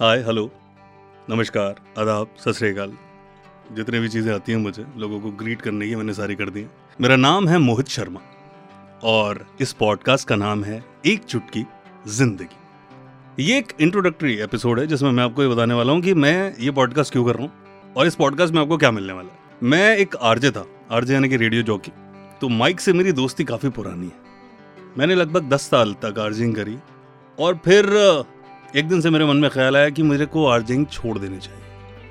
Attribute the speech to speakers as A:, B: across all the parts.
A: हाय, hello. नमस्कार, आदाब, सत श्रीकाल जितने भी चीज़ें आती हैं मुझे, लोगों को ग्रीट करने की मैंने सारी कर दी। मेरा नाम है मोहित शर्मा और इस पॉडकास्ट का नाम है एक चुटकी ज़िंदगी। ये एक इंट्रोडक्टरी एपिसोड है, जिसमें मैं आपको ये बताने वाला हूँ कि मैं ये पॉडकास्ट क्यों कर रहा हूँ और इस पॉडकास्ट में आपको क्या मिलने वाला है। मैं एक आरजे था, आरजे यानी कि रेडियो जॉकी तो माइक से मेरी दोस्ती काफ़ी पुरानी है। मैंने लगभग दस साल तक आर्जिंग करी और फिर एक दिन से मेरे मन में ख्याल आया कि मुझे को आर्जिंग छोड़ देनी चाहिए।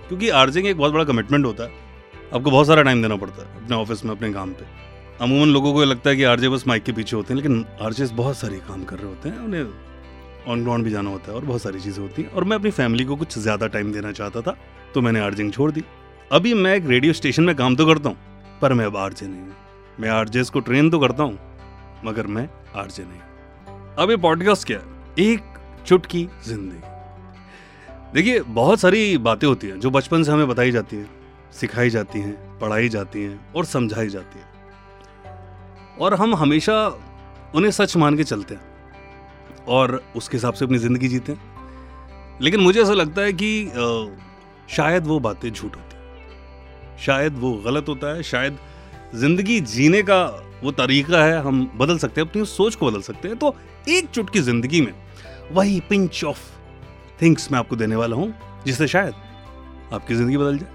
A: क्योंकि आर्जिंग एक बहुत बड़ा कमिटमेंट होता है। आपको बहुत सारा टाइम देना पड़ता है अपने ऑफ़िस में, अपने काम पे। अमूमन लोगों को लगता है कि आरजे बस माइक के पीछे होते हैं, लेकिन आरजे बहुत सारे काम कर रहे होते हैं, उन्हें ऑन ग्राउंड भी जाना होता है और बहुत सारी चीज़ें होती हैं। और मैं अपनी फैमिली को कुछ ज़्यादा टाइम देना चाहता था तो मैंने आर्जिंग छोड़ दी। अभी मैं एक रेडियो स्टेशन में काम तो करता हूँ, पर मैं अब आरजे नहीं हूँ। मैं आरजेस को ट्रेन तो करता हूँ, मगर मैं आरजे नहीं अब ये पॉडकास्ट क्या है? एक चुटकी ज़िंदगी। देखिए, बहुत सारी बातें होती हैं, जो बचपन से हमें बताई जाती हैं, सिखाई जाती हैं, पढ़ाई जाती हैं, और समझाई जाती हैं। और हम हमेशा उन्हें सच मान के चलते हैं। और उसके हिसाब से अपनी ज़िंदगी जीते लेकिन मुझे ऐसा लगता है कि शायद वो बातें झूठ होती शायद वो गलत होता है, शायद ज़िंदगी जीने का वो तरीका है, हम बदल सकते हैं, अपनी सोच को बदल सकते हैं। तो एक चुटकी ज़िंदगी में, वही पिंच ऑफ़ थिंग्स मैं आपको देने वाला हूँ, जिससे शायद आपकी ज़िंदगी बदल जाए।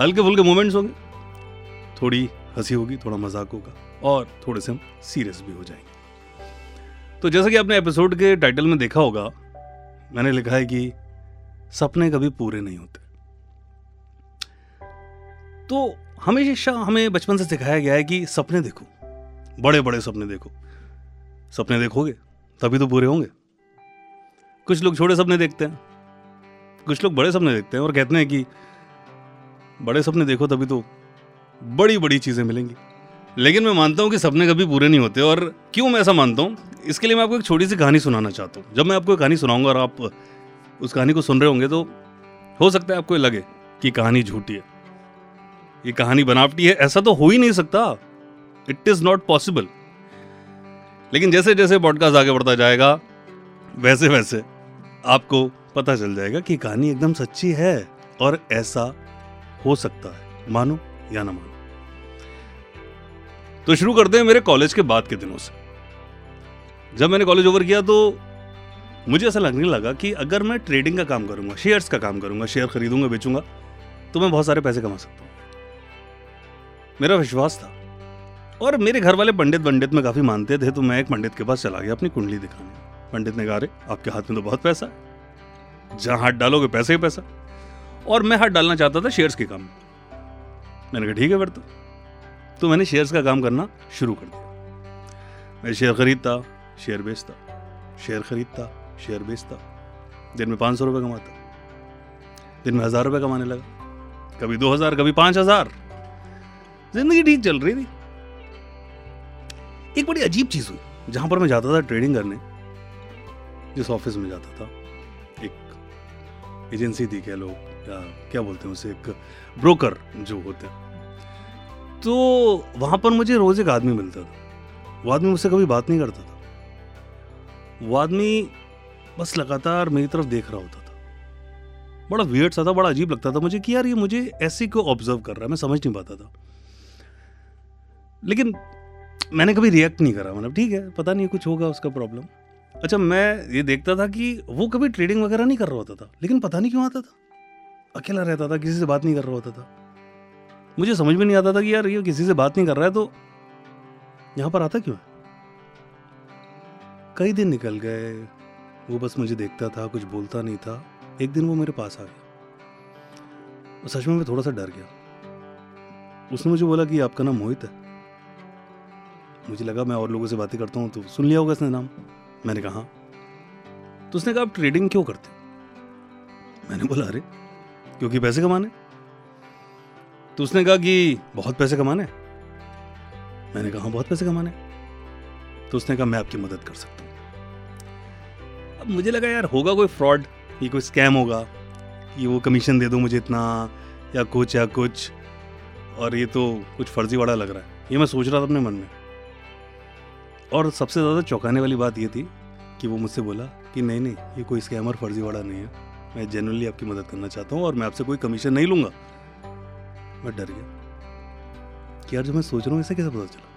A: हल्के फुल्के मोमेंट्स होंगे, थोड़ी हँसी होगी, थोड़ा मज़ाक होगा, और थोड़े से हम सीरियस भी हो जाएँगे। तो जैसा कि आपने एपिसोड के टाइटल में देखा होगा, मैंने लिखा है कि सपने कभी पूरे नहीं होते। तो हमेशा हमें बचपन से सिखाया गया है कि सपने देखो बड़े बड़े सपने देखो। सपने देखोगे, तभी तो पूरे होंगे। कुछ लोग छोटे सपने देखते हैं, कुछ लोग बड़े सपने देखते हैं और कहते हैं कि बड़े सपने देखो तभी तो बड़ी बड़ी चीज़ें मिलेंगी। लेकिन मैं मानता हूँ कि सपने कभी पूरे नहीं होते और क्यों मैं ऐसा मानता हूँ? इसके लिए मैं आपको एक छोटी सी कहानी सुनाना चाहता हूँ। जब मैं आपको कहानी सुनाऊँगा और आप उस कहानी को सुन रहे होंगे तो हो सकता है आपको लगे कि कहानी झूठी है। ये कहानी बनावटी है। ऐसा तो हो ही नहीं सकता। इट इज़ नॉट पॉसिबल लेकिन जैसे जैसे पॉडकास्ट आगे बढ़ता जाएगा वैसे वैसे आपको पता चल जाएगा कि कहानी एकदम सच्ची है और ऐसा हो सकता है। मानो या ना मानो। तो शुरू करते हैं मेरे कॉलेज के बाद के दिनों से। जब मैंने कॉलेज ओवर किया तो मुझे ऐसा लगने लगा कि अगर मैं ट्रेडिंग का काम करूँगा शेयर्स का काम करूँगा शेयर खरीदूँगा बेचूँगा तो मैं बहुत सारे पैसे कमा सकता हूँ। मेरा विश्वास था। और मेरे घर वाले पंडित पंडित में काफ़ी मानते थे तो मैं एक पंडित के पास चला गया अपनी कुंडली दिखाने। पंडित ने कहा "अरे, आपके हाथ में तो बहुत पैसा है। जहाँ हाथ डालोगे पैसे ही पैसा। और मैं हाथ डालना चाहता था शेयर्स के काम में। मैंने कहा ठीक है फिर तो। तो मैंने शेयर्स का काम करना शुरू कर दिया। मैं शेयर खरीदता शेयर बेचता, शेयर खरीदता, शेयर बेचता। दिन में पाँच सौ रुपये कमाता। दिन में हज़ार रुपये कमाने लगा। कभी दो हज़ार, कभी पाँच हज़ार। ज़िंदगी ठीक चल रही थी। एक बड़ी अजीब चीज़ हुई, जहाँ पर मैं जाता था ट्रेडिंग करने। जिस ऑफ़िस में जाता था। एक एजेंसी थी कह लो, या क्या बोलते हैं उसे, एक ब्रोकर जो होते हैं। तो वहाँ पर मुझे रोज एक आदमी मिलता था। वो आदमी मुझसे कभी बात नहीं करता था। वो आदमी बस लगातार मेरी तरफ़ देख रहा होता था। बड़ा वियर्ड सा था, बड़ा अजीब लगता था मुझे कि यार ये मुझे ऐसे को ऑब्ज़र्व कर रहा है? मैं समझ नहीं पाता था। लेकिन मैंने कभी रिएक्ट नहीं करा मतलब ठीक है, पता नहीं कुछ होगा, उसका प्रॉब्लम अच्छा मैं ये देखता था कि वो कभी ट्रेडिंग वगैरह नहीं कर रहा होता था, लेकिन पता नहीं क्यों आता था। अकेला रहता था, किसी से बात नहीं कर रहा होता था। मुझे समझ में नहीं आता था कि यार ये किसी से बात नहीं कर रहा है तो यहाँ पर आता क्यों है? कई दिन निकल गए। वो बस मुझे देखता था, कुछ बोलता नहीं था। एक दिन वो मेरे पास आ गया। और सच में मैं थोड़ा सा डर गया। उसने मुझे बोला कि आपका नाम मोहित है। मुझे लगा मैं और लोगों से बातें करता हूँ तो सुन लिया होगा इसने नाम। मैंने कहा हाँ। तो उसने कहा, आप ट्रेडिंग क्यों करते मैंने बोला, अरे, क्योंकि पैसे कमाने। तो उसने कहा कि, बहुत पैसे कमाने मैंने कहा हाँ बहुत पैसे कमाने तो उसने कहा, मैं आपकी मदद कर सकता हूँ। अब मुझे लगा यार, होगा कोई फ्रॉड ये कोई स्कैम होगा? कि वो कमीशन दे दो मुझे इतना, या कुछ या कुछ। और ये तो कुछ फर्जी फर्जीवाड़ा लग रहा है। ये मैं सोच रहा था अपने मन में। और सबसे ज़्यादा चौंकाने वाली बात ये थी कि वो मुझसे बोला कि नहीं नहीं, ये कोई स्कैमर फर्जीवाड़ा नहीं है। मैं जेनुअनली आपकी मदद करना चाहता हूँ और मैं आपसे कोई कमीशन नहीं लूँगा। मैं डर गया। कि यार जो मैं सोच रहा हूँ इसे कैसे पता चला?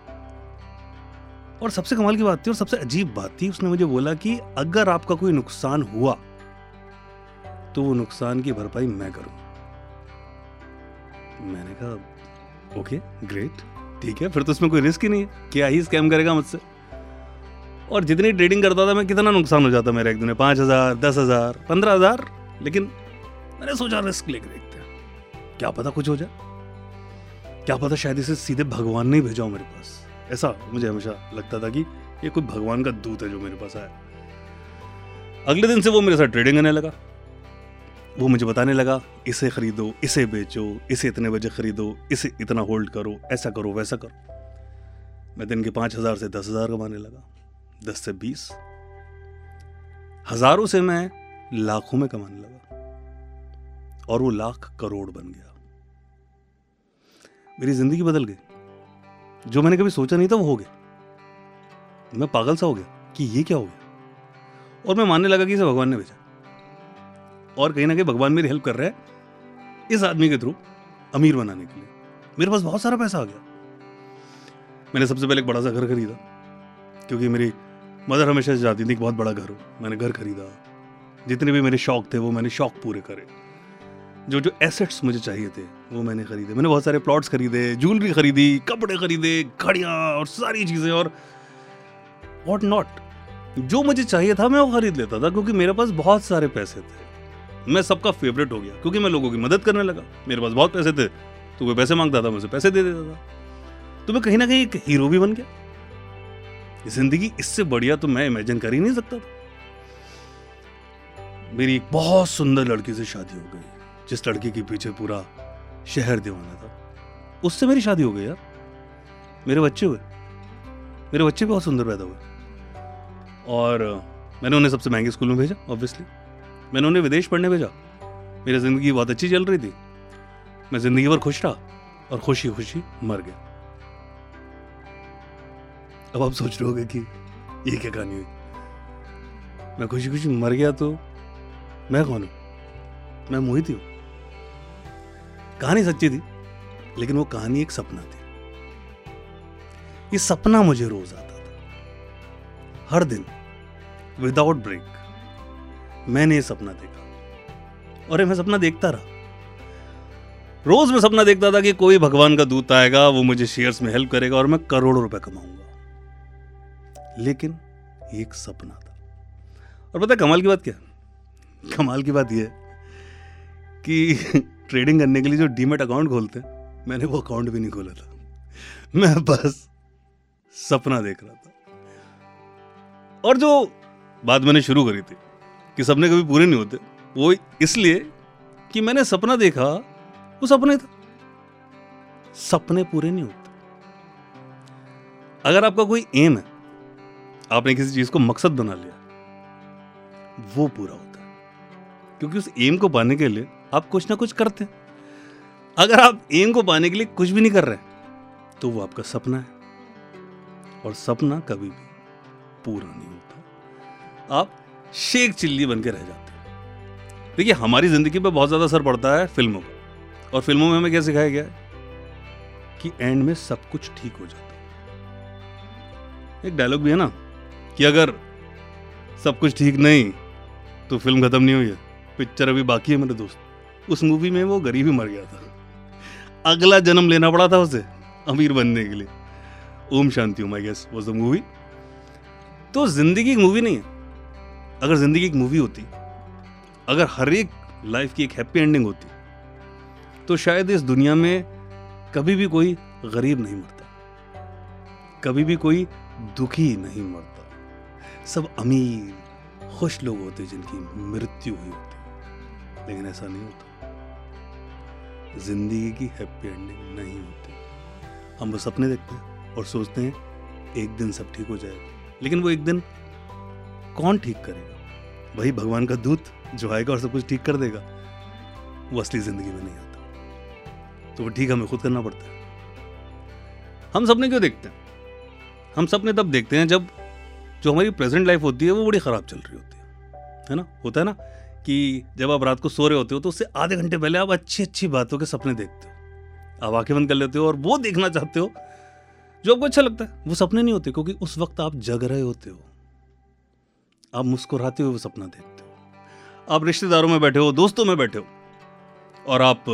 A: और सबसे कमाल की बात थी और सबसे अजीब बात थी, उसने मुझे बोला कि अगर आपका कोई नुकसान हुआ तो वो नुकसान की भरपाई मैं करूँ। मैंने कहा, ओके ग्रेट ठीक है, फिर तो उसमें कोई रिस्क ही नहीं है। क्या ही स्कैम करेगा मुझसे? और जितनी ट्रेडिंग करता था, मैं कितना नुकसान हो जाता मेरा एक दिन में? पाँच हज़ार, दस हज़ार, पंद्रह हज़ार? लेकिन मैंने सोचा रिस्क लेके देखते हैं। क्या पता कुछ हो जाए? क्या पता शायद इसे सीधे भगवान ने भेजा मेरे पास। ऐसा मुझे हमेशा लगता था कि ये कोई भगवान का दूत है जो मेरे पास आया। अगले दिन से वो मेरे साथ ट्रेडिंग करने लगा। वो मुझे बताने लगा, इसे खरीदो, इसे बेचो, इसे इतने बजे खरीदो, इसे इतना होल्ड करो, ऐसा करो, वैसा करो। मैं दिन के पाँच हज़ार से दस हज़ार कमाने लगा, दस से बीस। हज़ारों से मैं लाखों में कमाने लगा। और वो लाख करोड़ बन गया। मेरी ज़िंदगी बदल गई। जो मैंने कभी सोचा नहीं था वो हो गया। मैं पागल सा हो गया कि ये क्या हो गया? और मैं मानने लगा कि इसे भगवान ने भेजा। और कहीं ना कहीं भगवान मेरी हेल्प कर रहा है इस आदमी के थ्रू अमीर बनाने के लिए। मेरे पास बहुत सारा पैसा आ गया। मैंने सबसे पहले एक बड़ा सा घर खरीदा, क्योंकि मेरी मदर हमेशा से चाहती थी कि बहुत बड़ा घर हो। मैंने घर खरीदा। जितने भी मेरे शौक थे वो मैंने शौक पूरे करे। जो जो एसेट्स मुझे चाहिए थे, वो मैंने खरीदे। मैंने बहुत सारे प्लॉट्स खरीदे ज्वेलरी खरीदी, कपड़े खरीदे घड़ियाँ और सारी चीज़ें और वॉट नॉट जो मुझे चाहिए था मैं वो खरीद लेता था क्योंकि मेरे पास बहुत सारे पैसे थे। मैं सबका फेवरेट हो गया, क्योंकि मैं लोगों की मदद करने लगा। मेरे पास बहुत पैसे थे तो कोई पैसे माँगता था, मुझे पैसे दे देता था। तो मैं कहीं ना कहीं एक हीरो भी बन गया। ज़िंदगी इससे बढ़िया तो मैं इमेजिन कर ही नहीं सकता था। मेरी एक बहुत सुंदर लड़की से शादी हो गई। जिस लड़की के पीछे पूरा शहर दीवाना था। उससे मेरी शादी हो गई यार। मेरे बच्चे हुए। मेरे बच्चे बहुत सुंदर पैदा हुए। और मैंने उन्हें सबसे महँगे स्कूल में भेजा ऑब्वियसली मैंने उन्हें विदेश पढ़ने भेजा। मेरी ज़िंदगी बहुत अच्छी चल रही थी। मैं ज़िंदगी भर खुश रहा और खुशी खुशी मर गया। अब आप सोच रहे होगे कि ये क्या कहानी हुई? मैं खुशी खुशी मर गया तो मैं कौन हूँ? मैं मोहित हूँ। कहानी सच्ची थी, लेकिन वो कहानी एक सपना थी। ये सपना मुझे रोज आता था। हर दिन विदाउट ब्रेक मैंने ये सपना देखा। और मैं सपना देखता रहा। रोज मैं सपना देखता था कि कोई भगवान का दूत आएगा, वो मुझे शेयर्स में हेल्प करेगा और मैं करोड़ों रुपए कमाऊँगा। लेकिन एक सपना था। और पता कमाल की बात क्या कमाल की बात यह कि ट्रेडिंग करने के लिए जो डीमेट अकाउंट खोलते हैं, मैंने वो अकाउंट भी नहीं खोला था। मैं बस सपना देख रहा था। और जो बात मैंने शुरू करी थी, कि सपने कभी पूरे नहीं होते, वो इसलिए कि मैंने सपना देखा, वो सपने था। सपने पूरे नहीं होते। अगर आपका कोई एम है, आपने किसी चीज़ को मकसद बना लिया, वो पूरा होता है। क्योंकि उस एम को पाने के लिए आप कुछ ना कुछ करते हैं। अगर आप एम को पाने के लिए कुछ भी नहीं कर रहे तो वो आपका सपना है। और सपना कभी भी पूरा नहीं होता। आप शेख चिल्ली बन के रह जाते हैं। देखिए, हमारी ज़िंदगी पर बहुत ज़्यादा असर पड़ता है फ़िल्मों का और फ़िल्मों में हमें क्या सिखाया गया है? कि एंड में सब कुछ ठीक हो जाता है। एक डायलॉग भी है ना, कि अगर सब कुछ ठीक नहीं तो फ़िल्म खत्म नहीं हुई है। पिक्चर अभी बाकी है मेरे दोस्त। उस मूवी में वो गरीब ही मर गया था। अगला जन्म लेना पड़ा था उसे, अमीर बनने के लिए। Om Shanti Om I guess was the movie तो ज़िंदगी एक मूवी नहीं है। अगर ज़िंदगी एक मूवी होती, अगर हर एक लाइफ की एक हैप्पी एंडिंग होती तो शायद इस दुनिया में कभी भी कोई गरीब नहीं मरता। कभी भी कोई दुखी नहीं मरता। सब अमीर, खुश लोग होते जिनकी मृत्यु हुई होती। लेकिन ऐसा नहीं होता। ज़िंदगी की हैप्पी एंडिंग नहीं होती। हम बस सपने देखते हैं और सोचते हैं, एक दिन सब ठीक हो जाएगा। लेकिन वो एक दिन कौन ठीक करेगा? वही भगवान का दूत जो आएगा और सब कुछ ठीक कर देगा, वो असली ज़िंदगी में नहीं आता। तो वो ठीक हमें खुद करना पड़ता है। हम सपने क्यों देखते हैं? हम सपने तब देखते हैं जब जो हमारी प्रेजेंट लाइफ होती है, वो बड़ी ख़राब चल रही होती है। है ना? होता है ना? कि जब आप रात को सो रहे होते हो तो उससे आधे घंटे पहले आप अच्छी अच्छी बातों के सपने देखते हो। आप आँखें बंद कर लेते हो और वो देखना चाहते हो, जो आपको अच्छा लगता है। वो सपने नहीं होते क्योंकि उस वक्त आप जग रहे होते हो। आप मुस्कुराते हुए वो सपना देखते हो। आप रिश्तेदारों में बैठे हो, दोस्तों में बैठे हो और आप,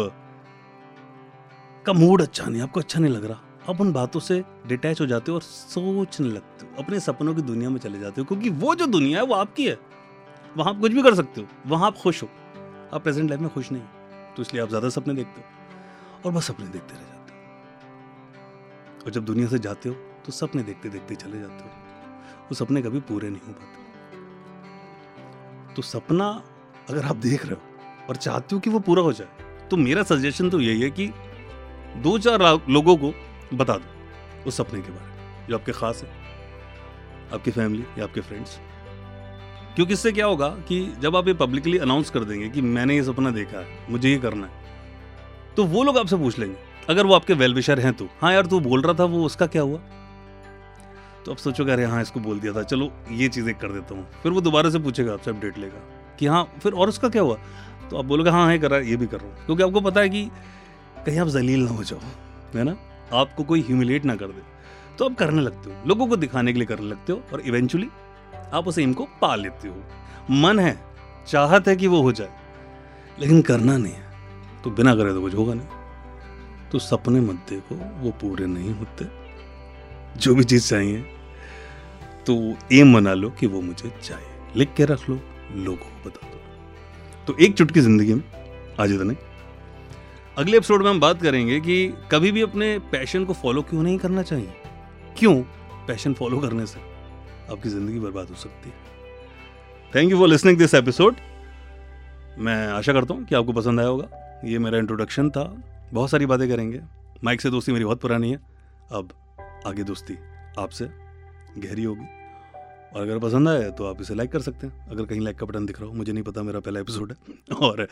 A: का मूड अच्छा नहीं, आपको अच्छा नहीं लग रहा। आप उन बातों से डिटैच हो जाते हो और सोचने लगते हो। अपने सपनों की दुनिया में चले जाते हो क्योंकि वो जो दुनिया है वो आपकी है। वहाँ आप कुछ भी कर सकते हो, वहाँ आप खुश हो। आप प्रेजेंट लाइफ में खुश नहीं तो इसलिए आप ज़्यादा सपने देखते हो और बस सपने देखते रह जाते हो। और जब दुनिया से जाते हो तो सपने देखते देखते चले जाते हो। वो सपने कभी पूरे नहीं हो पाते। तो सपना अगर आप देख रहे हो और चाहते हो कि वो पूरा हो जाए तो मेरा सजेशन तो यही है कि दो चार लोगों को बता दो उस सपने के बारे में, जो आपके खास है, आपकी फैमिली या आपके फ्रेंड्स क्योंकि इससे क्या होगा कि जब आप ये पब्लिकली अनाउंस कर देंगे कि मैंने ये सपना देखा है, मुझे ये करना है तो वो लोग आपसे पूछ लेंगे, अगर वो आपके वेल विशर हैं तो। हाँ यार, तू बोल रहा था वो, उसका क्या हुआ? तो आप सोचोगे, अरे हाँ इसको बोल दिया था, चलो ये चीज़ें कर देता हूँ। फिर वो दोबारा से पूछेगा, आपसे अपडेट लेगा कि हाँ फिर और उसका क्या हुआ? तो आप बोलोगे हाँ हाँ कर रहा है, ये भी कर रहा हूँ। क्योंकि आपको पता है कि कहीं आप जलील ना हो जाओ, है ना? आपको कोई ह्यूमिलेट ना कर दे। तो आप करने लगते हो, लोगों को दिखाने के लिए करने लगते हो और इवेंचुअली आप उस एम को पा लेते हो। मन है, चाहत है कि वो हो जाए। लेकिन करना नहीं है। तो बिना करे तो कुछ होगा नहीं। तो सपने मत देखो, वो पूरे नहीं होते। जो भी चीज़ चाहिए तो एम बना लो कि वो मुझे चाहिए लिख के रख लो, लोगों को बता दो। तो एक चुटकी ज़िंदगी में, आज इतने। अगले एपिसोड में हम बात करेंगे कि कभी भी अपने पैशन को फॉलो क्यों नहीं करना चाहिए? क्यों पैशन फॉलो करने से? आपकी ज़िंदगी बर्बाद हो सकती है। Thank you for listening this episode मैं आशा करता हूँ कि आपको पसंद आया होगा। ये मेरा इंट्रोडक्शन था। बहुत सारी बातें करेंगे। माइक से दोस्ती मेरी बहुत पुरानी है। अब आगे दोस्ती आपसे गहरी होगी। और अगर पसंद आए तो आप इसे लाइक कर सकते हैं। अगर कहीं लाइक का बटन दिख रहा हो। मुझे नहीं पता, मेरा पहला एपिसोड है। और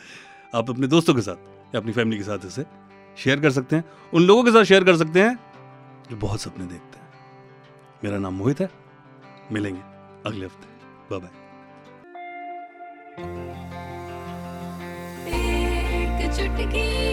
A: आप अपने दोस्तों के साथ या अपनी फैमिली के साथ इसे शेयर कर सकते हैं। उन लोगों के साथ शेयर कर सकते हैं जो बहुत सपने देखते हैं। मेरा नाम मोहित है। मिलेंगे अगले हफ़्ते। बाय बाय
B: चुटकी